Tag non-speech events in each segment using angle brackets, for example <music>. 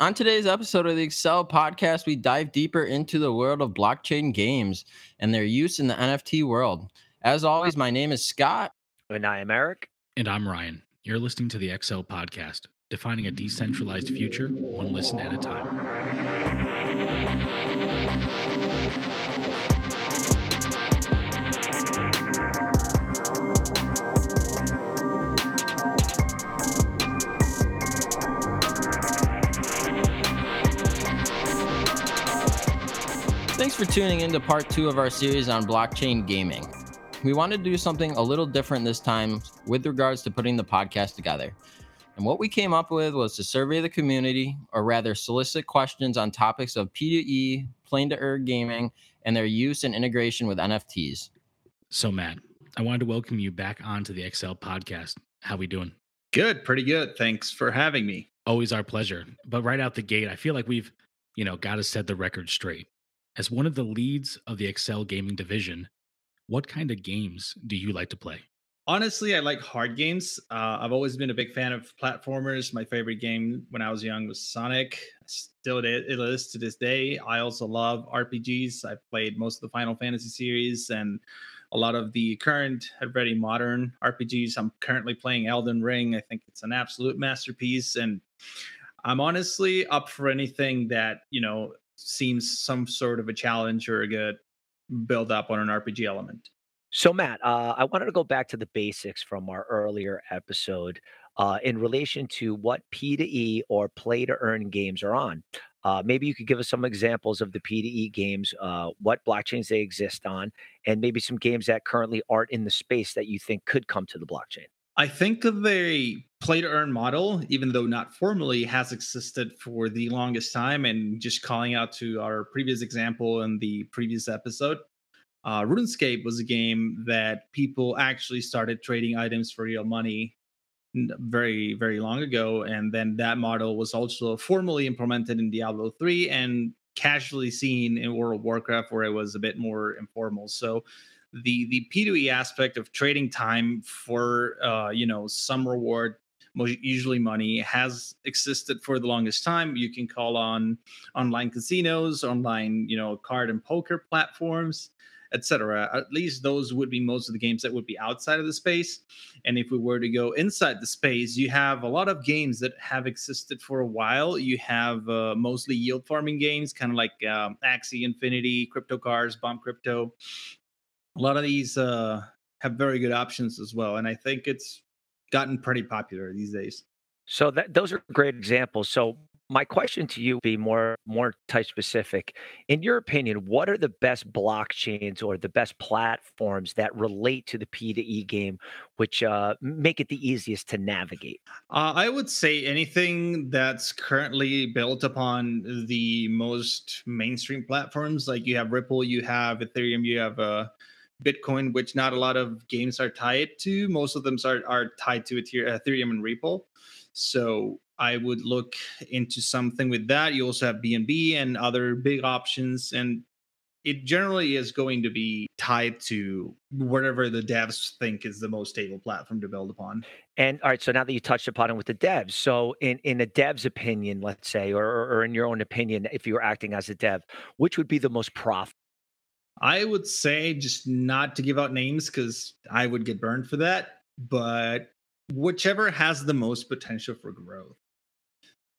On today's episode of the Accel podcast, we dive deeper into the world of blockchain games and their use in the NFT world. As always, my name is Scott. And I am Eric. And I'm Ryan. You're listening to the Accel podcast, defining a decentralized future one listen at a time. Thanks for tuning in to part two of our series on blockchain gaming. We wanted to do something a little different this time with regards to putting the podcast together. And what we came up with was to survey the community, or rather, solicit questions on topics of P2E, play to earn gaming, and their use and integration with NFTs. So, Matt, I wanted to welcome you back onto the Accel podcast. How we doing? Good, pretty good. Thanks for having me. Always our pleasure. But right out the gate, I feel like we've, you know, got to set the record straight. As one of the leads of the Accel gaming division, what kind of games do you like to play? Honestly, I like hard games. Uh, I've always been a big fan of platformers. My favorite game when I was young was Sonic. Still, it is to this day. I also love RPGs. I've played most of the Final Fantasy series and a lot of the current, very modern RPGs. I'm currently playing Elden Ring. I think it's an absolute masterpiece, and I'm honestly up for anything that you know seems some sort of a challenge or a good build up on an RPG element. So, Matt, uh, I wanted to go back to the basics from our earlier episode uh, in relation to what P2E or play to earn games are on. Uh, maybe you could give us some examples of the P2E games, uh, what blockchains they exist on, and maybe some games that currently aren't in the space that you think could come to the blockchain. I think the play to earn model, even though not formally, has existed for the longest time. And just calling out to our previous example in the previous episode, uh, RuneScape was a game that people actually started trading items for real money very, very long ago. And then that model was also formally implemented in Diablo 3 and casually seen in World of Warcraft, where it was a bit more informal. So the the P2E aspect of trading time for uh, you know some reward, usually money, has existed for the longest time. You can call on online casinos, online you know card and poker platforms, etc. At least those would be most of the games that would be outside of the space. And if we were to go inside the space, you have a lot of games that have existed for a while. You have uh, mostly yield farming games, kind of like um, Axie Infinity, Crypto Cars, Bomb Crypto a lot of these uh, have very good options as well, and I think it's gotten pretty popular these days. So that those are great examples. So my question to you be more more type specific. In your opinion, what are the best blockchains or the best platforms that relate to the P2E game, which uh, make it the easiest to navigate? Uh, I would say anything that's currently built upon the most mainstream platforms. Like you have Ripple, you have Ethereum, you have uh, Bitcoin, which not a lot of games are tied to. Most of them are, are tied to Ethereum and Ripple. So I would look into something with that. You also have BNB and other big options. And it generally is going to be tied to whatever the devs think is the most stable platform to build upon. And all right, so now that you touched upon it with the devs, so in in a dev's opinion, let's say, or or in your own opinion, if you were acting as a dev, which would be the most profitable? I would say just not to give out names because I would get burned for that, but whichever has the most potential for growth.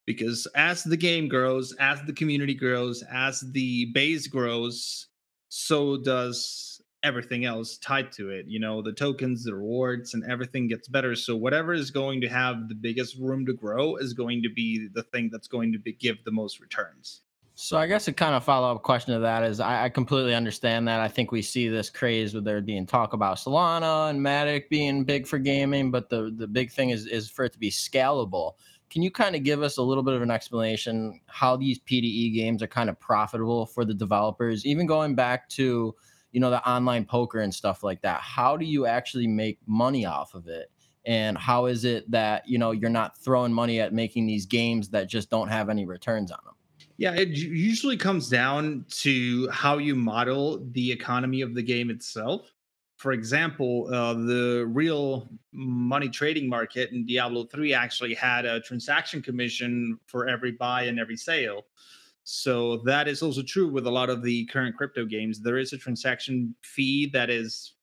Because as the game grows, as the community grows, as the base grows, so does everything else tied to it. You know, the tokens, the rewards, and everything gets better. So whatever is going to have the biggest room to grow is going to be the thing that's going to be, give the most returns. So I guess a kind of follow up question to that is I, I, completely understand that. I think we see this craze with there being talk about Solana and Matic being big for gaming, but the the big thing is is for it to be scalable. Can you kind of give us a little bit of an explanation how these P2E games are kind of profitable for the developers, even going back to you know the online poker and stuff like that? How do you actually make money off of it? And how is it that you know you're not throwing money at making these games that just don't have any returns on them? Yeah, it usually comes down to how you model the economy of the game itself. for example, uh, the real money trading market in Diablo 3 actually had a transaction commission for every buy and every sale. So that is also true with a lot of the current crypto games. There is a transaction fee that is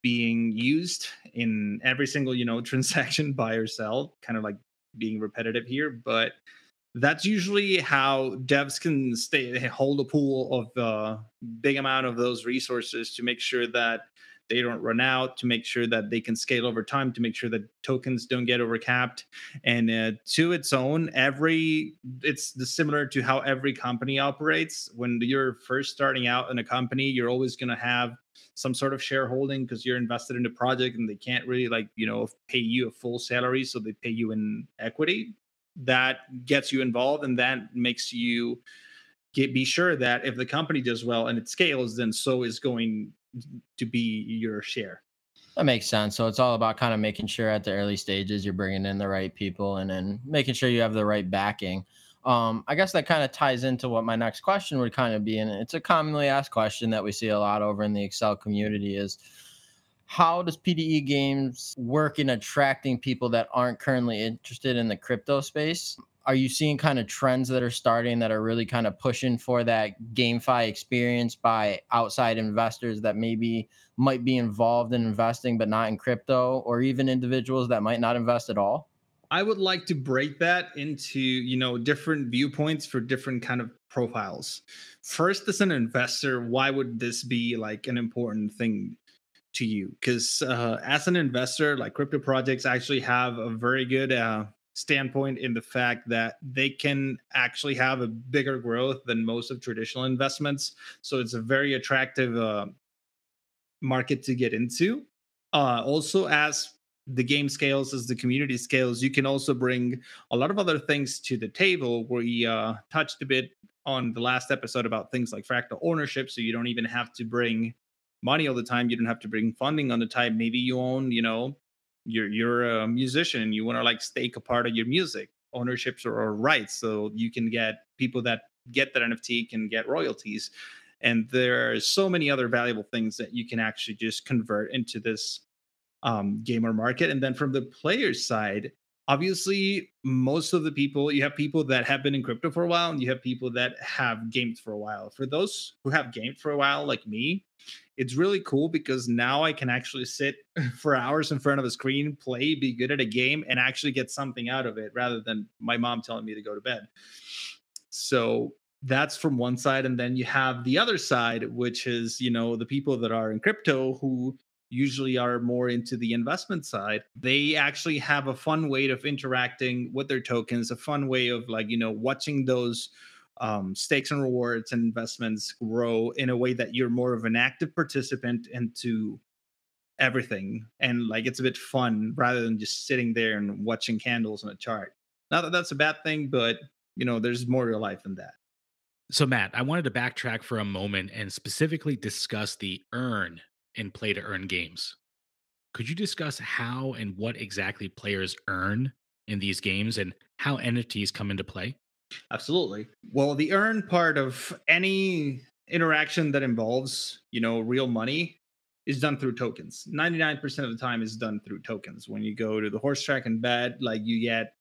being used in every single, you know, <laughs> transaction buy or sell, kind of like being repetitive here, but that's usually how devs can stay hold a pool of a uh, big amount of those resources to make sure that they don't run out to make sure that they can scale over time to make sure that tokens don't get overcapped. And uh, to its own every it's similar to how every company operates. When you're first starting out in a company you're always going to have some sort of shareholding because you're invested in the project and they can't really like you know pay you a full salary so they pay you in equity that gets you involved and that makes you get be sure that if the company does well and it scales then so is going to be your share. That makes sense. So it's all about kind of making sure at the early stages you're bringing in the right people and then making sure you have the right backing. Um, I guess that kind of ties into what my next question would kind of be, and it's a commonly asked question that we see a lot over in the accel community: is how does P2E games work in attracting people that aren't currently interested in the crypto space? are you seeing kind of trends that are starting that are really kind of pushing for that GameFi experience by outside investors that maybe might be involved in investing but not in crypto, or even individuals that might not invest at all? I would like to break that into, you know, different viewpoints for different kind of profiles. First, as an investor, why would this be like an important thing to you? Because uh, as an investor, like crypto projects actually have a very good uh, standpoint in the fact that they can actually have a bigger growth than most of traditional investments. So it's a very attractive uh, market to get into. Uh, also, as the game scales, as the community scales, you can also bring a lot of other things to the table. where We uh, touched a bit on the last episode about things like fractal ownership. So you don't even have to bring money all the time. You don't have to bring funding on the time. Maybe you own, you know, you're you're a musician you want to like stake a part of your music ownerships or, or rights so you can get people that get that nft can get royalties and there are so many other valuable things that you can actually just convert into this um, gamer market and then from the players side obviously most of the people you have people that have been in crypto for a while and you have people that have gamed for a while for those who have gamed for a while like me it's really cool because now I can actually sit <laughs> for hours in front of a screen, play, be good at a game, and actually get something out of it rather than my mom telling me to go to bed. So that's from one side. And then you have the other side, which is, you know, the people that are in crypto who usually are more into the investment side they actually have a fun way of interacting with their tokens a fun way of like you know watching those um, stakes and rewards and investments grow in a way that you're more of an active participant into everything. And like it's a bit fun rather than just sitting there and watching candles on a chart. Not that that's a bad thing but you know there's more to life than that. So matt i wanted to backtrack for a moment and specifically discuss the earn in play to earn games could you discuss how and what exactly players earn in these games and how nfts come into play Absolutely. Well, the earn part of any interaction that involves, you know, real money is done through tokens. 99% of the time is done through tokens. When you go to the horse track and bet, like you get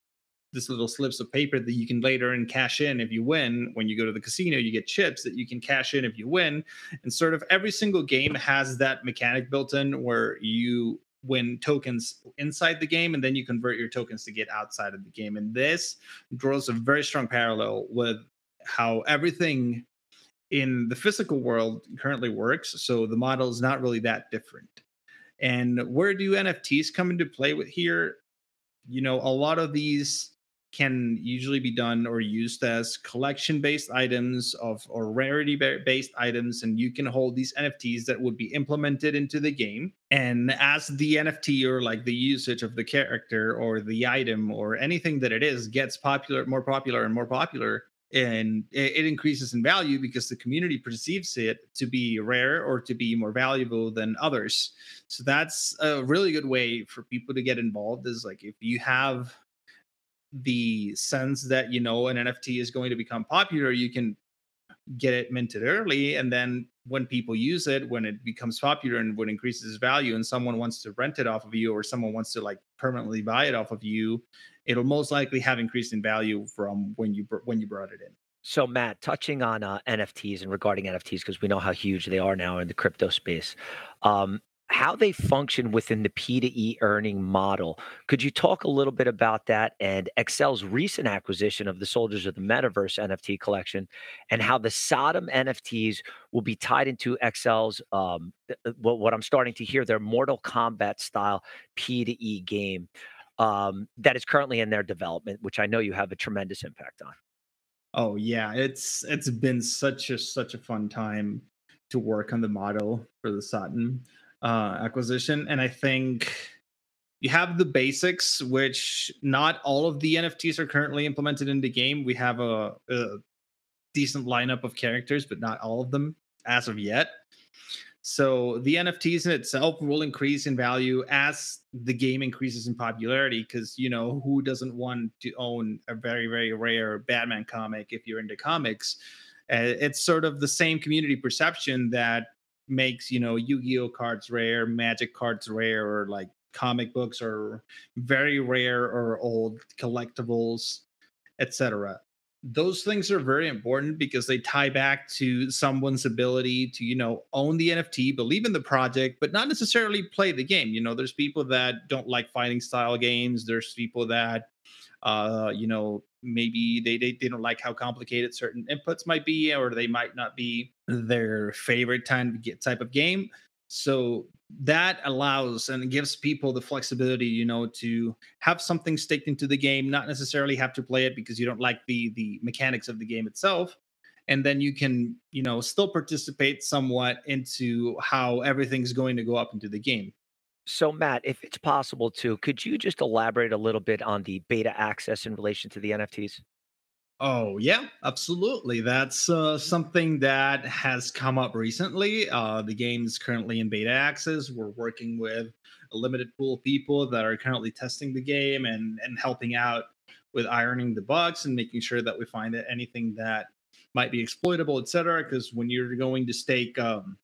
this little slips of paper that you can later and cash in if you win. When you go to the casino, you get chips that you can cash in if you win. And sort of every single game has that mechanic built in where you win tokens inside the game and then you convert your tokens to get outside of the game and this draws a very strong parallel with how everything in the physical world currently works so the model is not really that different and where do nfts come into play with here you know a lot of these can usually be done or used as collection based items of or rarity based items and you can hold these nfts that would be implemented into the game. And as the nft or like the usage of the character or the item or anything that it is gets popular more popular and more popular and it, increases in value because the community perceives it to be rare or to be more valuable than others. So that's a really good way for people to get involved is like if you have the sense that you know an NFT is going to become popular, you can get it minted early and then when people use it when it becomes popular and when increases value and someone wants to rent it off of you or someone wants to like permanently buy it off of you it'll most likely have increased in value from when you when you brought it in. So matt touching on uh, nfts and regarding nfts because we know how huge they are now in the crypto space um, how they function within the P2E earning model. Could you talk a little bit about that and Accel's recent acquisition of the Soldiers of the Metaverse NFT collection and how the Sodom NFTs will be tied into Accel's, um, what, what I'm starting to hear, their Mortal Kombat style P2E game um, that is currently in their development, which I know you have a tremendous impact on. Oh yeah, it's it's been such a such a fun time to work on the model for the Sodom uh, acquisition. And I think you have the basics, which not all of the NFTs are currently implemented in the game. We have a, a decent lineup of characters, but not all of them as of yet. So the NFTs in itself will increase in value as the game increases in popularity. Because you know who doesn't want to own a very very rare Batman comic if you're into comics? Uh, it's sort of the same community perception that makes you know yu-gi-oh cards rare magic cards rare or like comic books or very rare or old collectibles etc those things are very important because they tie back to someone's ability to you know own the nft believe in the project but not necessarily play the game. You know there's people that don't like fighting style games. There's people that uh you know maybe they, they, they don't like how complicated certain inputs might be or they might not be their favorite time type of game. So that allows and gives people the flexibility you know to have something staked into the game not necessarily have to play it because you don't like the the mechanics of the game itself. And then you can you know still participate somewhat into how everything's going to go up into the game. So, Matt, if it's possible to, could you just elaborate a little bit on the beta access in relation to the NFTs? Oh, yeah, absolutely. That's uh, something that has come up recently. Uh, the game is currently in beta access. We're working with a limited pool of people that are currently testing the game and, and helping out with ironing the bugs and making sure that we find anything that might be exploitable, et cetera. Because when you're going to stake um,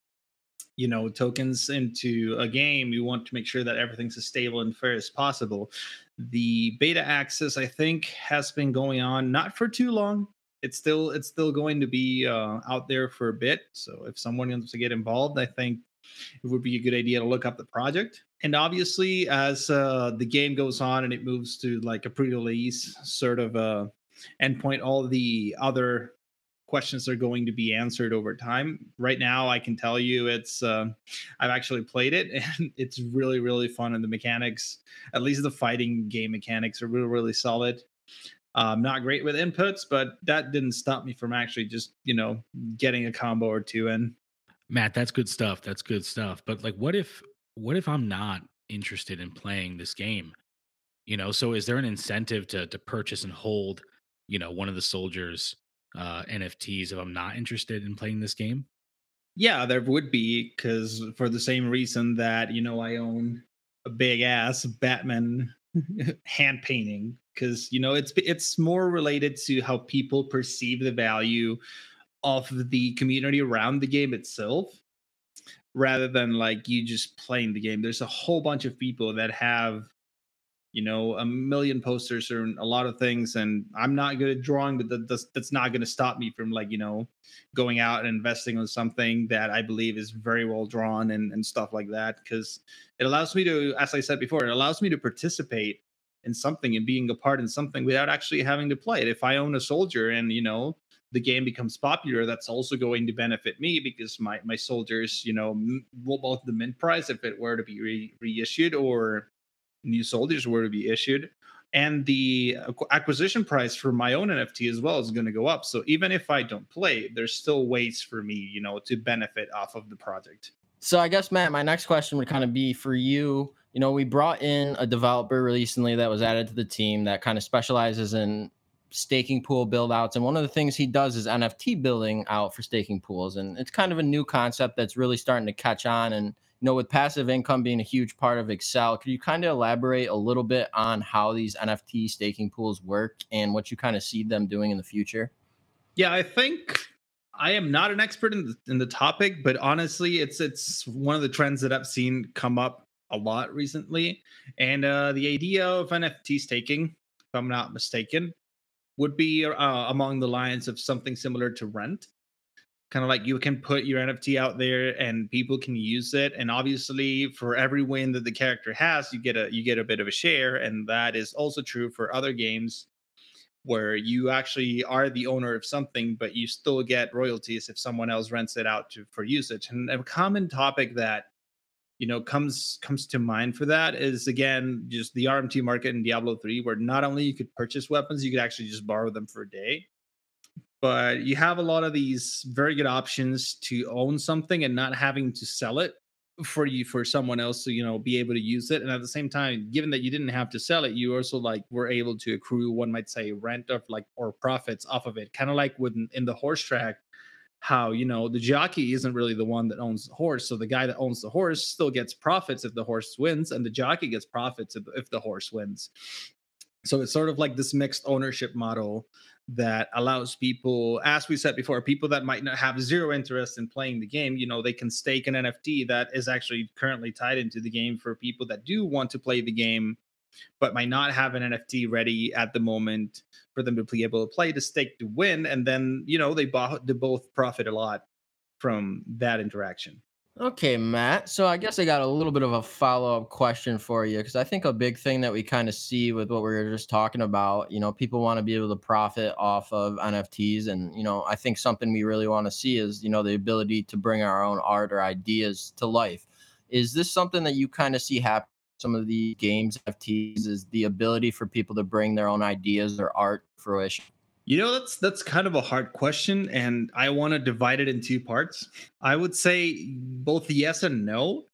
you know tokens into a game you want to make sure that everything's as stable and fair as possible the beta access i think has been going on not for too long. It's still it's still going to be uh, out there for a bit. So if someone wants to get involved i think it would be a good idea to look up the project. And obviously as uh, the game goes on and it moves to like a pre-release sort of uh endpoint all the other questions are going to be answered over time. Right now, I can tell you it's uh, I've actually played it <laughs> and it's really really fun and the mechanics, at least the fighting game mechanics, are really really solid. Um, not great with inputs, but that didn't stop me from actually just you know getting a combo or two in. Matt, that's good stuff. That's good stuff. But like, what if what if I'm not interested in playing this game? You know, so is there an incentive to to purchase and hold, you know, one of the soldiers uh, NFTs if I'm not interested in playing this game? Yeah, there would be because for the same reason that you know I own a big ass Batman <laughs> hand painting because you know it's it's more related to how people perceive the value of the community around the game itself rather than like you just playing the game there's a whole bunch of people that have you know a million posters or a lot of things and i'm not good at drawing but that, that's, that's not going to stop me from like you know going out and investing on something that i believe is very well drawn and, and stuff like that because it allows me to as i said before it allows me to participate in something and being a part in something without actually having to play it. If i own a soldier and you know the game becomes popular that's also going to benefit me because my my soldiers you know will both the mint price if it were to be re- reissued or new soldiers were to be issued and the acquisition price for my own nft as well is going to go up. So even if i don't play there's still ways for me you know to benefit off of the project. So i guess matt my next question would kind of be for you. You know we brought in a developer recently that was added to the team that kind of specializes in staking pool build outs and one of the things he does is nft building out for staking pools and it's kind of a new concept that's really starting to catch on and you know, with passive income being a huge part of Accel, could you kind of elaborate a little bit on how these NFT staking pools work and what you kind of see them doing in the future? Yeah, I think I am not an expert in the, in the topic, but honestly, it's it's one of the trends that I've seen come up a lot recently. And uh, the idea of NFT staking, if I'm not mistaken, would be uh, among the lines of something similar to rent. Kind of like you can put your NFT out there and people can use it. And obviously, for every win that the character has, you get a you get a bit of a share. And that is also true for other games where you actually are the owner of something, but you still get royalties if someone else rents it out to, for usage. And a common topic that you know comes comes to mind for that is again just the RMT market in Diablo 3, where not only you could purchase weapons, you could actually just borrow them for a day. But you have a lot of these very good options to own something and not having to sell it for you for someone else to you know be able to use it. And at the same time given that you didn't have to sell it you also like were able to accrue one might say rent of like or profits off of it. Kind of like with in the horse track how you know the jockey isn't really the one that owns the horse. So the guy that owns the horse still gets profits if the horse wins and the jockey gets profits if, if the horse wins so it's sort of like this mixed ownership model that allows people, as we said before, people that might not have zero interest in playing the game, you know, they can stake an NFT that is actually currently tied into the game for people that do want to play the game, but might not have an NFT ready at the moment for them to be able to play to stake to win. And then, you know, they, they both profit a lot from that interaction. Okay, Matt. So I guess I got a little bit of a follow up question for you because I think a big thing that we kind of see with what we were just talking about, you know, people want to be able to profit off of NFTs. And, you know, I think something we really want to see is, you know, the ability to bring our own art or ideas to life. Is this something that you kind of see happen? Some of the games NFTs is the ability for people to bring their own ideas or art fruition. You know, that's that's kind of a hard question, and I want to divide it in two parts. I would say both yes and no.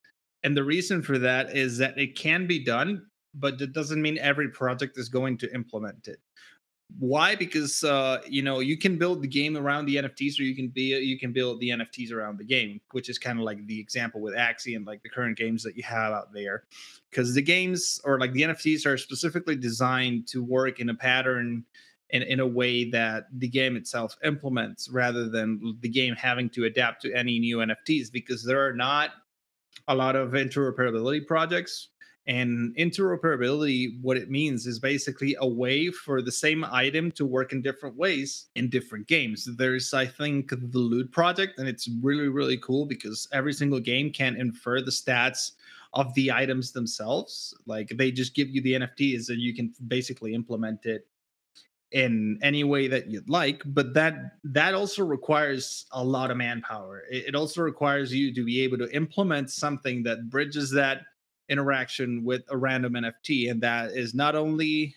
And the reason for that is that it can be done, but it doesn't mean every project is going to implement it. Why? Because uh, you know you can build the game around the NFTs, or you can be you can build the NFTs around the game, which is kind of like the example with Axie and like the current games that you have out there. Because the games or like the NFTs are specifically designed to work in a pattern in, in a way that the game itself implements rather than the game having to adapt to any new NFTs because there are not a lot of interoperability projects. And interoperability, what it means is basically a way for the same item to work in different ways in different games. There's, I think, the Loot Project, and it's really, really cool because every single game can infer the stats of the items themselves. Like they just give you the NFTs and you can basically implement it in any way that you'd like but that that also requires a lot of manpower. It, it, also requires you to be able to implement something that bridges that interaction with a random nft and that is not only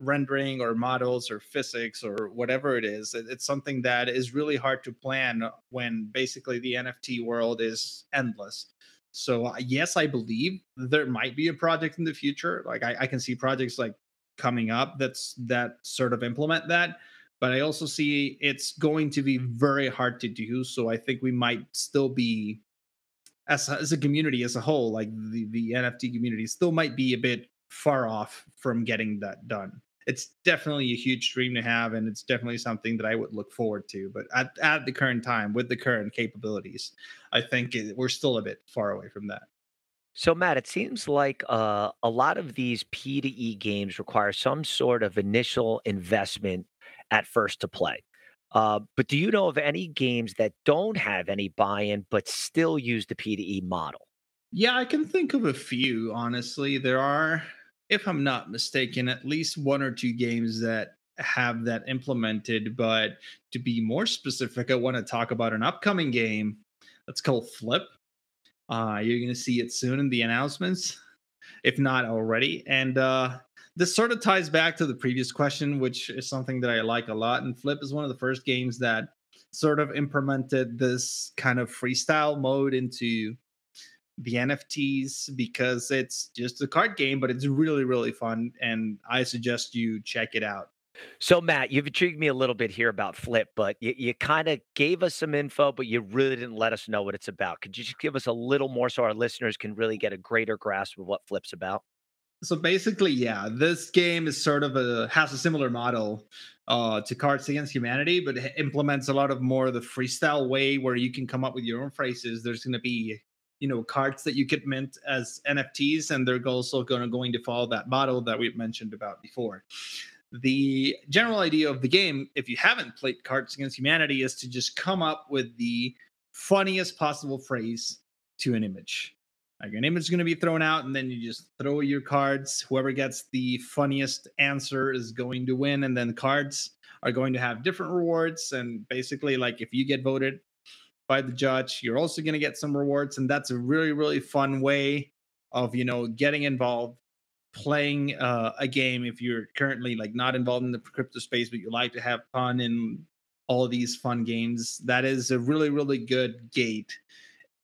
rendering or models or physics or whatever it is it, it's something that is really hard to plan when basically the nft world is endless. So uh, yes i believe there might be a project in the future. Like I, I can see projects like coming up that's that sort of implement that but i also see it's going to be very hard to do so i think we might still be as, as a community as a whole like the, the nft community still might be a bit far off from getting that done. It's definitely a huge dream to have and it's definitely something that i would look forward to but at, at the current time with the current capabilities i think it, we're still a bit far away from that so, Matt, it seems like uh, a lot of these P to E games require some sort of initial investment at first to play. Uh, but do you know of any games that don't have any buy in but still use the P to E model? Yeah, I can think of a few, honestly. There are, if I'm not mistaken, at least one or two games that have that implemented. But to be more specific, I want to talk about an upcoming game that's called Flip. Uh, you're going to see it soon in the announcements, if not already. And uh, this sort of ties back to the previous question, which is something that I like a lot. And Flip is one of the first games that sort of implemented this kind of freestyle mode into the NFTs because it's just a card game, but it's really, really fun. And I suggest you check it out. So, Matt, you've intrigued me a little bit here about Flip, but you, you kind of gave us some info, but you really didn't let us know what it's about. Could you just give us a little more so our listeners can really get a greater grasp of what Flip's about? So basically, yeah, this game is sort of a has a similar model uh, to Cards Against Humanity, but it implements a lot of more the freestyle way where you can come up with your own phrases. There's going to be you know cards that you get mint as NFTs, and they're also going to going to follow that model that we've mentioned about before. The general idea of the game, if you haven't played Cards Against Humanity, is to just come up with the funniest possible phrase to an image. Like an image is going to be thrown out, and then you just throw your cards. Whoever gets the funniest answer is going to win, and then cards are going to have different rewards. And basically, like if you get voted by the judge, you're also going to get some rewards, and that's a really really fun way of you know getting involved playing uh, a game if you're currently like not involved in the crypto space but you like to have fun in all these fun games that is a really really good gate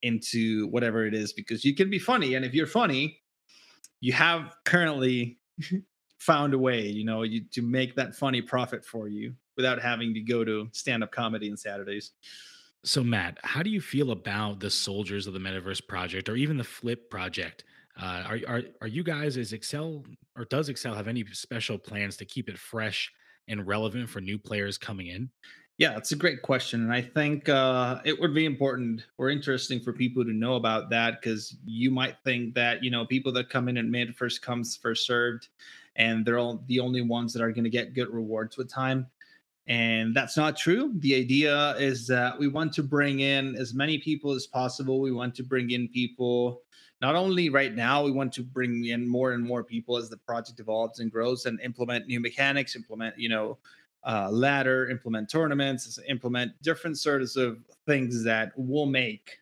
into whatever it is because you can be funny and if you're funny you have currently <laughs> found a way you know you, to make that funny profit for you without having to go to stand-up comedy on saturdays. So matt how do you feel about the soldiers of the metaverse project or even the flip project uh, are, are are you guys is Accel or does Accel have any special plans to keep it fresh and relevant for new players coming in yeah, it's a great question. And I think uh, it would be important or interesting for people to know about that because you might think that, you know, people that come in and made first comes, first served, and they're all the only ones that are going to get good rewards with time. And that's not true. The idea is that we want to bring in as many people as possible. We want to bring in people not only right now, we want to bring in more and more people as the project evolves and grows and implement new mechanics, implement, you know, uh, ladder, implement tournaments, implement different sorts of things that will make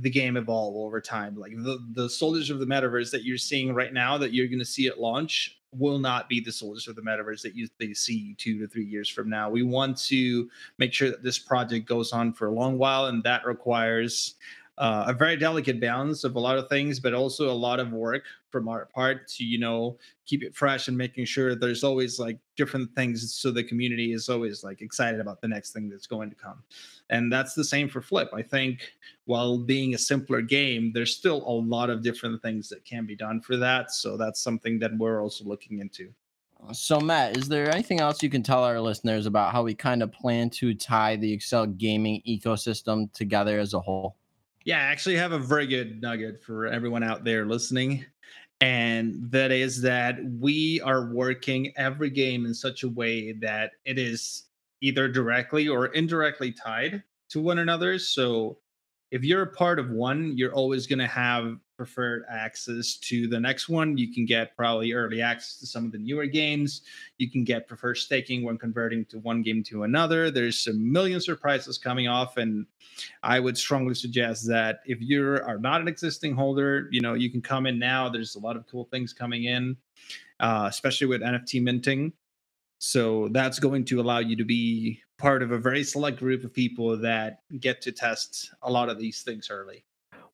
the game evolve over time. Like the the soldiers of the metaverse that you're seeing right now, that you're going to see at launch, will not be the soldiers of the metaverse that you they see two to three years from now. We want to make sure that this project goes on for a long while, and that requires uh, a very delicate balance of a lot of things, but also a lot of work from our part to you know keep it fresh and making sure there's always like different things so the community is always like excited about the next thing that's going to come. And that's the same for Flip. I think while being a simpler game, there's still a lot of different things that can be done for that. So that's something that we're also looking into. So, Matt, is there anything else you can tell our listeners about how we kind of plan to tie the Accel gaming ecosystem together as a whole? Yeah, I actually have a very good nugget for everyone out there listening. And that is that we are working every game in such a way that it is either directly or indirectly tied to one another. So if you're a part of one, you're always going to have preferred access to the next one. You can get probably early access to some of the newer games. You can get preferred staking when converting to one game to another. There's a million surprises coming off, and I would strongly suggest that if you are not an existing holder, you know you can come in now. There's a lot of cool things coming in, uh, especially with NFT minting. So that's going to allow you to be part of a very select group of people that get to test a lot of these things early.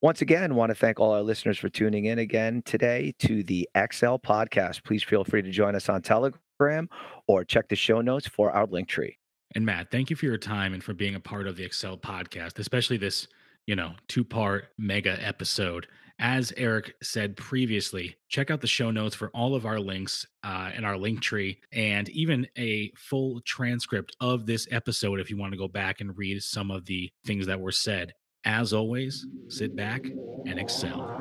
Once again, want to thank all our listeners for tuning in again today to the Accel podcast. Please feel free to join us on Telegram or check the show notes for our link tree. And Matt, thank you for your time and for being a part of the Accel podcast, especially this, you know, two-part mega episode. As Eric said previously, check out the show notes for all of our links uh, in our link tree and even a full transcript of this episode if you want to go back and read some of the things that were said. As always, sit back and excel.